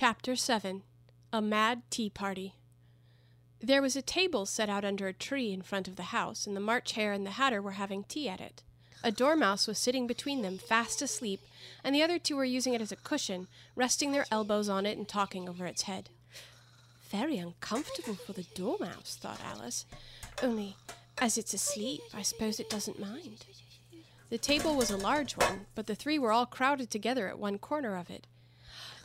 Chapter 7 A Mad Tea Party. There was a table set out under a tree in front of the house, and the March Hare and the Hatter were having tea at it. A dormouse was sitting between them, fast asleep, and the other two were using it as a cushion, resting their elbows on it and talking over its head. Very uncomfortable for the dormouse, thought Alice. Only, as it's asleep, I suppose it doesn't mind. The table was a large one, but the three were all crowded together at one corner of it.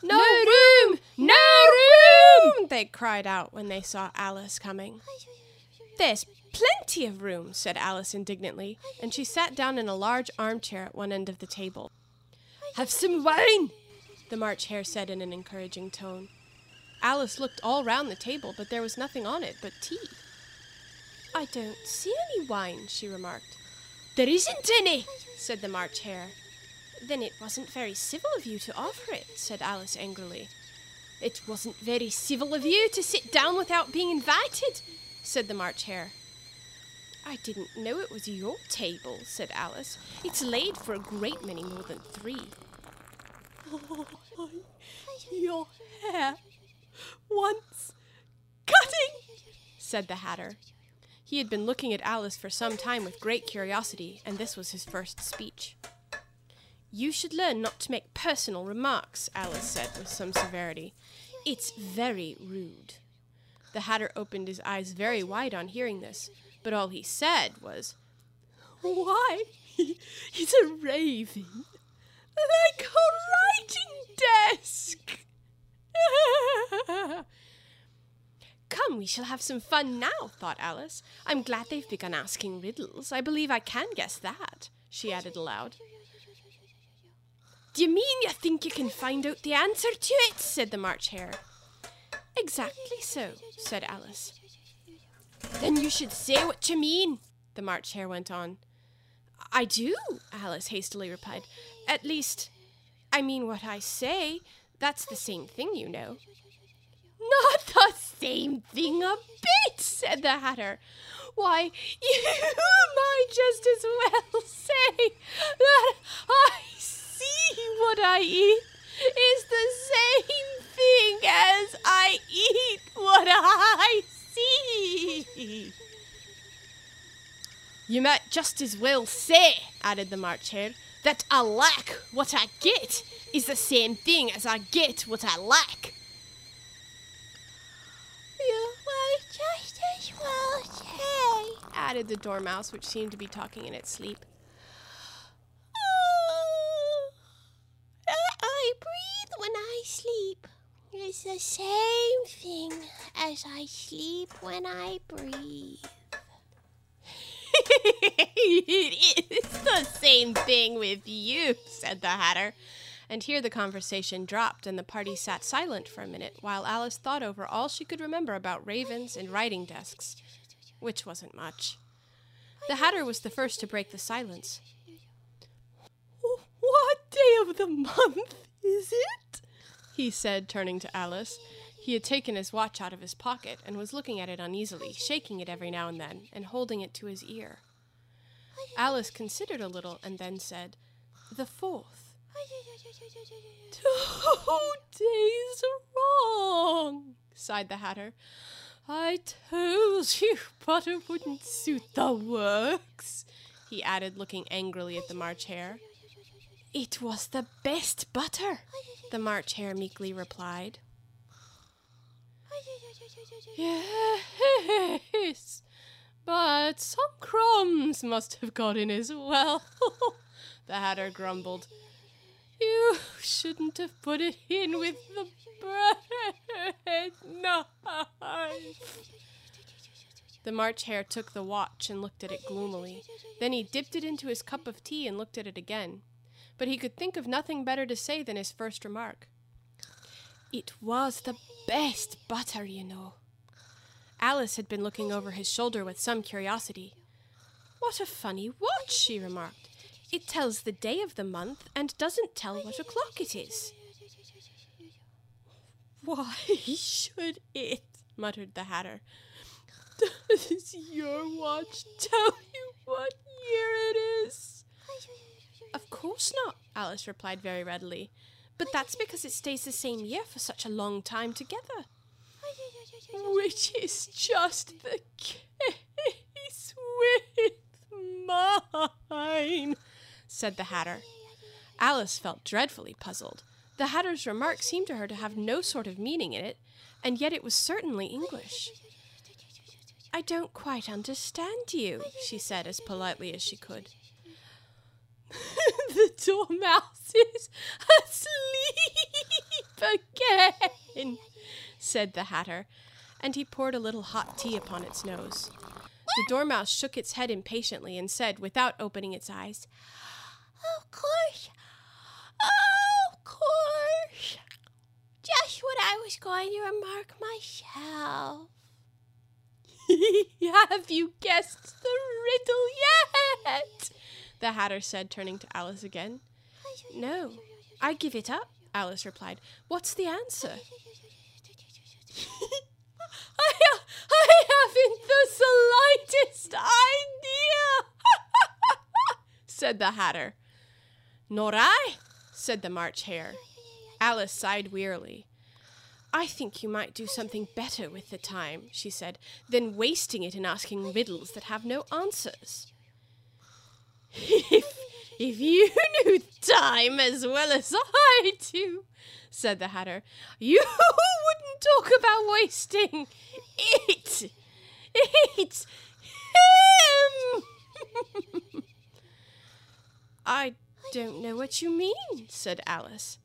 No, room! No room! They cried out when they saw Alice coming. There's plenty of room, said Alice indignantly, and she sat down in a large armchair at one end of the table. Have some wine, the March Hare said in an encouraging tone. Alice looked all round the table, but there was nothing on it but tea. I don't see any wine, she remarked. There isn't any, said the March Hare. Then it wasn't very civil of you to offer it, said Alice angrily. It wasn't very civil of you to sit down without being invited, said the March Hare. I didn't know it was your table, said Alice. It's laid for a great many more than three. Oh, your hair wants cutting, said the Hatter. He had been looking at Alice for some time with great curiosity, and this was his first speech. You should learn not to make personal remarks, Alice said with some severity. It's very rude. The Hatter opened his eyes very wide on hearing this, but all he said was, Why, he's a raven, like a writing desk. Come, we shall have some fun now, thought Alice. I'm glad they've begun asking riddles. I believe I can guess that, she added aloud. Do you mean you think you can find out the answer to it? said the March Hare. Exactly so, said Alice. Then you should say what you mean, the March Hare went on. I do, Alice hastily replied. At least, I mean what I say. That's the same thing, you know. Not the same thing a bit, said the Hatter. Why, you might just as well say that I see what I eat is the same thing as I eat what I see. You might just as well say, added the March Hare, that I lack what I get is the same thing as I get what I lack. You might just as well say, added the Dormouse, which seemed to be talking in its sleep. I breathe when I sleep. It's the same thing as I sleep when I breathe. it is the same thing with you, said the Hatter. And here the conversation dropped, and the party sat silent for a minute while Alice thought over all she could remember about ravens and writing desks, which wasn't much. The Hatter was the first to break the silence. What day of the month is it? He said, turning to Alice. He had taken his watch out of his pocket and was looking at it uneasily, shaking it every now and then, and holding it to his ear. Alice considered a little and then said, The fourth. Two days wrong, sighed the Hatter. I told you butter wouldn't suit the works, he added, looking angrily at the March Hare. It was the best butter, the March Hare meekly replied. Yes, but some crumbs must have got in as well, the Hatter grumbled. You shouldn't have put it in with the bread knife. The March Hare took the watch and looked at it gloomily. Then he dipped it into his cup of tea and looked at it again. But he could think of nothing better to say than his first remark. It was the best butter, you know. Alice had been looking over his shoulder with some curiosity. What a funny watch, she remarked. It tells the day of the month and doesn't tell what o'clock it is. Why should it? muttered the Hatter. Does your watch tell you what year it is? Course not, Alice replied very readily. but that's because it stays the same year for such a long time together. Which is just the case with mine, said the Hatter. Alice felt dreadfully puzzled. The Hatter's remark seemed to her to have no sort of meaning in it, and yet it was certainly English. I don't quite understand you, she said as politely as she could. the dormouse is asleep again, said the Hatter, and he poured a little hot tea upon its nose. The dormouse shook its head impatiently and said, without opening its eyes, Of course. Of course. Just what I was going to remark myself. Have you guessed the riddle yet? The Hatter said, turning to Alice again. No, I give it up, Alice replied. What's the answer? I, I haven't the slightest idea, said the Hatter. Nor I, said the March Hare. Alice sighed wearily. I think you might do something better with the time, she said, than wasting it in asking riddles that have no answers. If, if you knew time as well as I do, said the Hatter, you wouldn't talk about wasting it. It's him. I don't know what you mean, said Alice.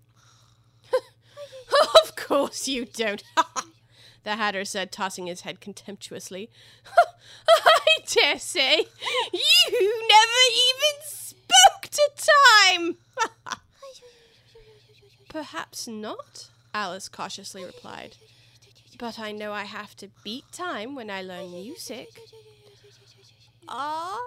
of course you don't, the Hatter said, tossing his head contemptuously. I dare say you never even spoke to time. Perhaps not, Alice cautiously replied. But I know I have to beat time when I learn music. Ah,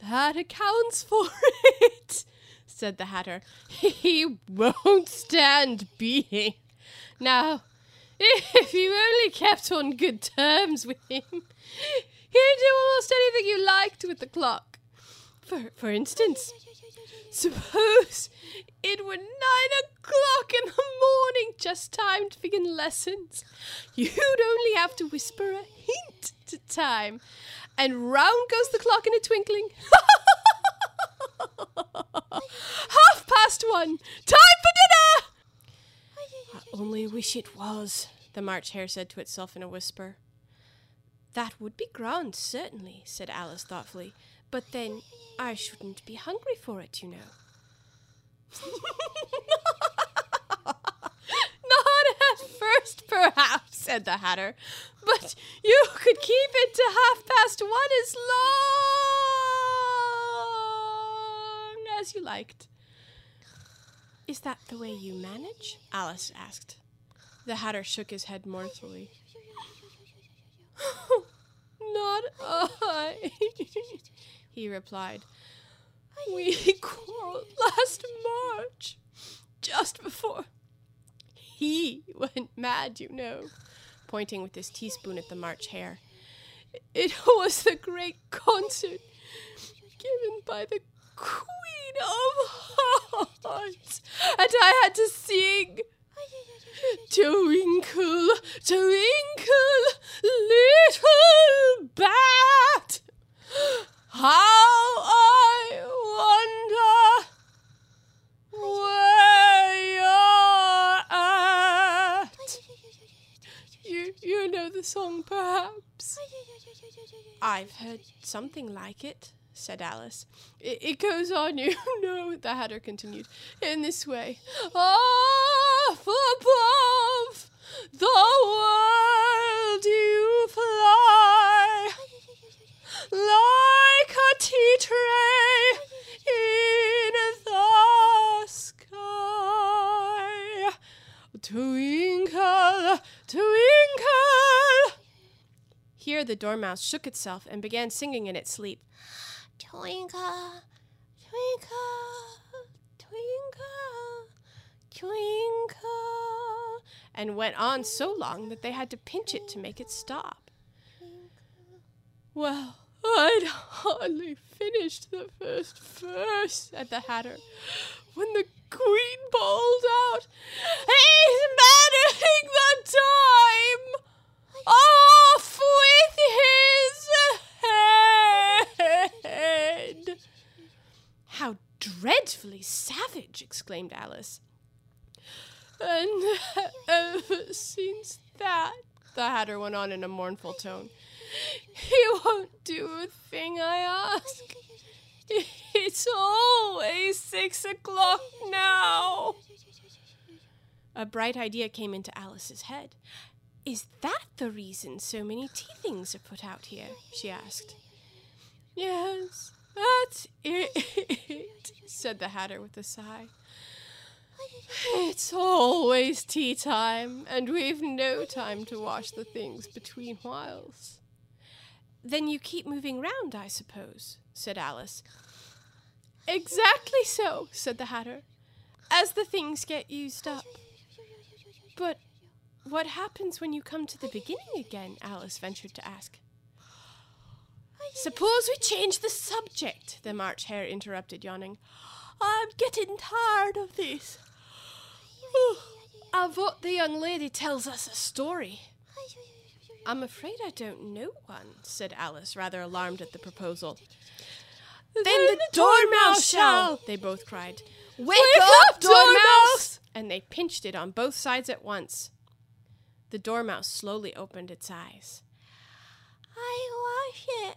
that accounts for it, said the Hatter. He won't stand beating. Now, if you only kept on good terms with him, he'd do almost anything you liked with the clock. For, for instance, suppose it were nine o'clock in the morning, just time to begin lessons. You'd only have to whisper a hint to time, and round goes the clock in a twinkling. Half past one. Time for dinner! I only wish it was, the March Hare said to itself in a whisper. That would be grand, certainly, said Alice thoughtfully. But then I shouldn't be hungry for it, you know. Not at first, perhaps, said the Hatter, but you could keep it to half past one as long as you liked. Is that the way you manage? Alice asked. The Hatter shook his head mournfully. Not I, he replied. We quarreled last March, just before he went mad, you know, pointing with his teaspoon at the March Hare. It was the great concert given by the Queen of Hearts, and I had to sing. Twinkle, twinkle, little bat, how I wonder where you're at. You, you know the song, perhaps? I've heard something like it, said Alice. It, it goes on, you know, the Hatter continued, in this way. Off above the world you fly, like a tea tray in the sky. Twinkle, twinkle. Here the dormouse shook itself and began singing in its sleep. Twinkle, twinkle, twinkle, twinkle. and went on so long that they had to pinch it to make it stop. Well, I'd hardly finished the first verse, said the Hatter, when the queen bawled out, He's manning the time! Off with his head! How dreadfully savage! exclaimed Alice. And ever since that, the Hatter went on in a mournful tone, he won't do a thing I ask. It's always six o'clock now. A bright idea came into Alice's head. Is that the reason so many tea things are put out here? she asked. Yes, that's it, said the Hatter with a sigh. It's always tea time, and we've no time to wash the things between whiles. Then you keep moving round, I suppose, said Alice. Exactly so, said the Hatter, as the things get used up. But what happens when you come to the beginning again? Alice ventured to ask. Suppose we change the subject, the March Hare interrupted, yawning. I'm getting tired of this. I vote the young lady tells us a story. I'm afraid I don't know one, said Alice, rather alarmed at the proposal. Then, the, dormouse shall, they both cried. Wake, up, dormouse! And they pinched it on both sides at once. The dormouse slowly opened its eyes. I wash it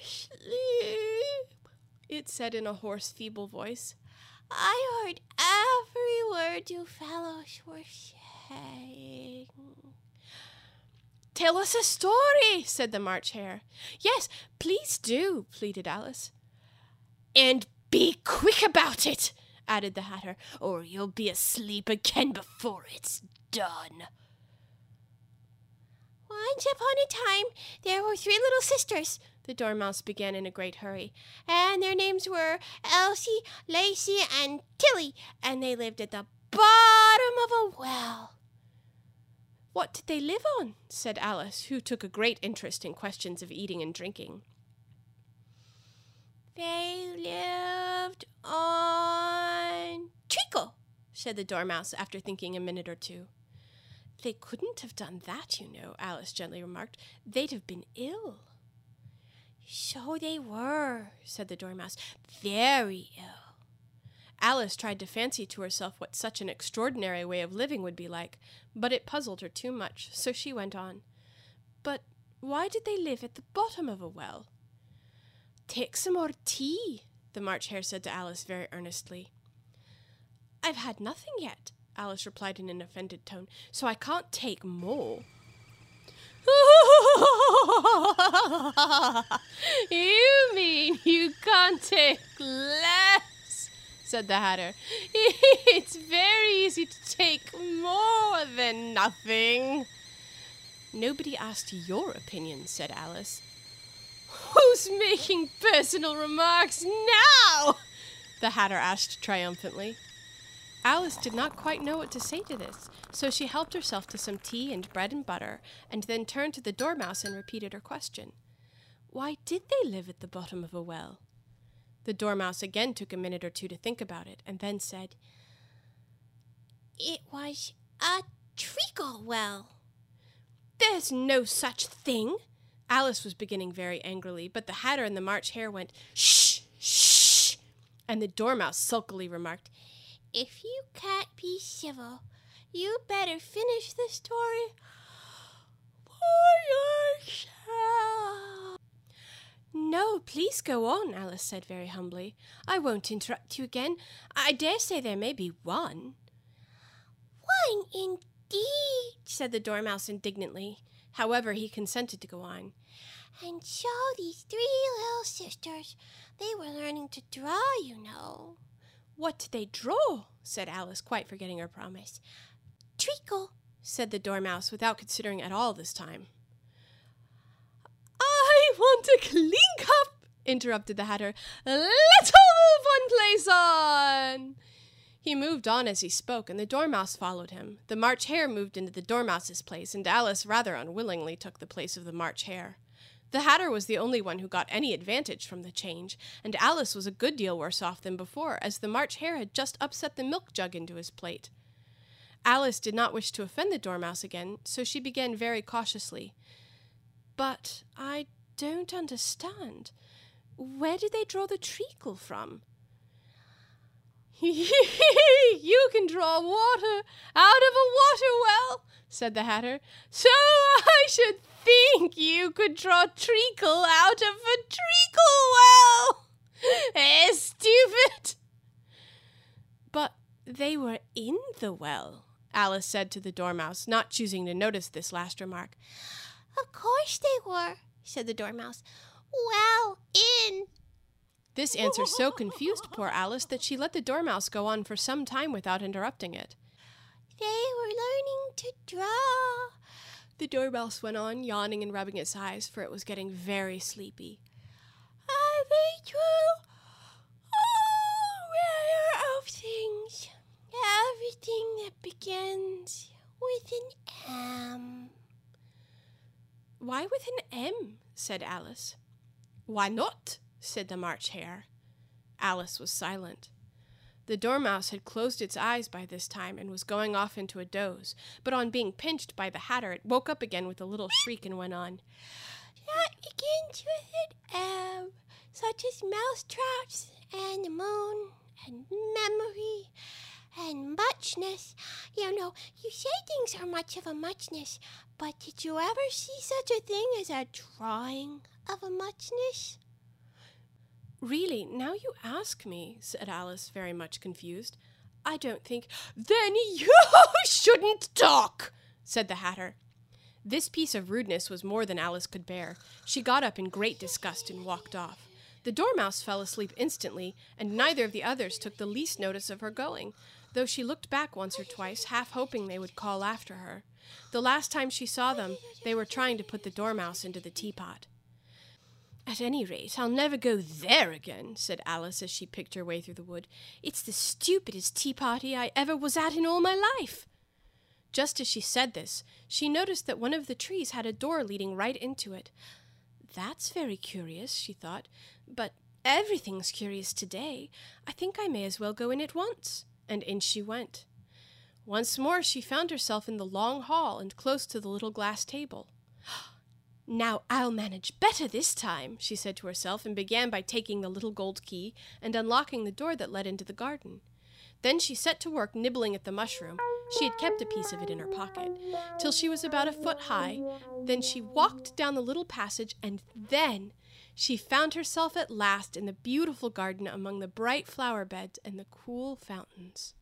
asleep, it said in a hoarse, feeble voice. I heard every word you fellows were saying. Tell us a story, said the March Hare. Yes, please do, pleaded Alice. And be quick about it, added the Hatter, or you'll be asleep again before it's done. Once upon a time, there were three little sisters, the Dormouse began in a great hurry. And their names were Elsie, Lacie, and Tilly, and they lived at the bottom of a well. What did they live on? said Alice, who took a great interest in questions of eating and drinking. They lived on treacle, said the Dormouse after thinking a minute or two. They couldn't have done that, you know, Alice gently remarked. They'd have been ill. So they were, said the Dormouse, very ill. Alice tried to fancy to herself what such an extraordinary way of living would be like, but it puzzled her too much, so she went on. But why did they live at the bottom of a well? Take some more tea, the March Hare said to Alice very earnestly. I've had nothing yet, Alice replied in an offended tone, so I can't take more. you mean you can't take less? said the Hatter. It's very easy to take more than nothing. Nobody asked your opinion, said Alice. Who's making personal remarks now? The Hatter asked triumphantly. Alice did not quite know what to say to this, so she helped herself to some tea and bread and butter, and then turned to the Dormouse and repeated her question. Why did they live at the bottom of a well? The Dormouse again took a minute or two to think about it, and then said, It was a treacle well. There's no such thing. Alice was beginning very angrily, but the Hatter and the March Hare went, Shh, shh, and the Dormouse sulkily remarked, if you can't be civil, you better finish the story for yourself. No, please go on, Alice said very humbly. I won't interrupt you again. I dare say there may be one. One indeed, said the Dormouse indignantly. However, he consented to go on. And so these three little sisters, they were learning to draw, you know. What did they draw? said Alice, quite forgetting her promise. Treacle, said the Dormouse, without considering at all this time. I want a clean cup, interrupted the Hatter. Let's all move one place on. He moved on as he spoke, and the Dormouse followed him. The March Hare moved into the Dormouse's place, and Alice rather unwillingly took the place of the March Hare. The Hatter was the only one who got any advantage from the change, and Alice was a good deal worse off than before, as the March Hare had just upset the milk jug into his plate. Alice did not wish to offend the Dormouse again, so she began very cautiously. But I don't understand. Where did they draw the treacle from? you can draw water out of a water well, said the Hatter. So I should think you could draw treacle out of a treacle well. Eh, stupid. But they were in the well, Alice said to the Dormouse, not choosing to notice this last remark. Of course they were, said the Dormouse. Well, in. This answer so confused poor Alice that she let the Dormouse go on for some time without interrupting it. They were learning to draw. The Dormouse went on, yawning and rubbing its eyes, for it was getting very sleepy. Are they drew all manner of things. Everything that begins with an M. Why with an M? said Alice. Why not? said the March Hare. Alice was silent. The Dormouse had closed its eyes by this time and was going off into a doze, but on being pinched by the Hatter, it woke up again with a little shriek and went on. That begins with an M, um, such as mousetraps and the moon and memory and muchness. You know, you say things are much of a muchness, but did you ever see such a thing as a drawing of a muchness? Really, now you ask me, said Alice, very much confused. I don't think. Then you shouldn't talk, said the Hatter. This piece of rudeness was more than Alice could bear. She got up in great disgust and walked off. The Dormouse fell asleep instantly, and neither of the others took the least notice of her going, though she looked back once or twice, half hoping they would call after her. The last time she saw them, they were trying to put the Dormouse into the teapot. At any rate, I'll never go there again, said Alice as she picked her way through the wood. It's the stupidest tea party I ever was at in all my life. Just as she said this, she noticed that one of the trees had a door leading right into it. That's very curious, she thought, but everything's curious today. I think I may as well go in at once. And in she went. Once more she found herself in the long hall and close to the little glass table. Now I'll manage better this time, she said to herself, and began by taking the little gold key and unlocking the door that led into the garden. Then she set to work nibbling at the mushroom. She had kept a piece of it in her pocket, till she was about a foot high. Then she walked down the little passage, and then she found herself at last in the beautiful garden among the bright flower beds and the cool fountains.